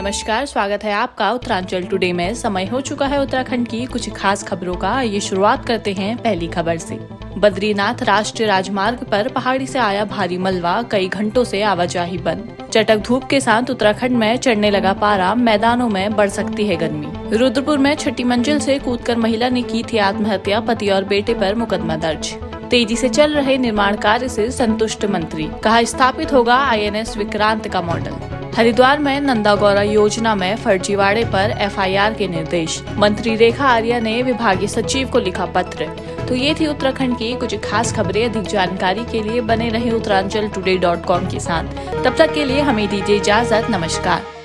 नमस्कार, स्वागत है आपका उत्तरांचल टुडे में। समय हो चुका है उत्तराखंड की। कुछ खास खबरों का ये शुरुआत करते हैं पहली खबर से। बद्रीनाथ राष्ट्रीय राजमार्ग पर पहाड़ी से आया भारी मलबा, कई घंटों से आवाजाही बंद। चटक धूप के साथ उत्तराखंड में चढ़ने लगा पारा, मैदानों में बढ़ सकती है गर्मी। रुद्रपुर में छठी मंजिल से कूदकर महिला ने की थी आत्महत्या, पति और बेटे पर मुकदमा दर्ज। तेज़ी से चल रहे निर्माण कार्य से संतुष्ट मंत्री। कहा, स्थापित होगा आईएनएस विक्रांत का मॉडल। हरिद्वार में नंदा गौरा योजना में फर्जीवाड़े पर एफआईआर के निर्देश। मंत्री रेखा आर्या ने विभागीय सचिव को लिखा पत्र। तो ये थी उत्तराखंड की कुछ खास खबरें। अधिक जानकारी के लिए बने रहे उत्तरांचल टुडे डॉट कॉम के साथ। तब तक के लिए हमें दीजिए इजाज़त। नमस्कार।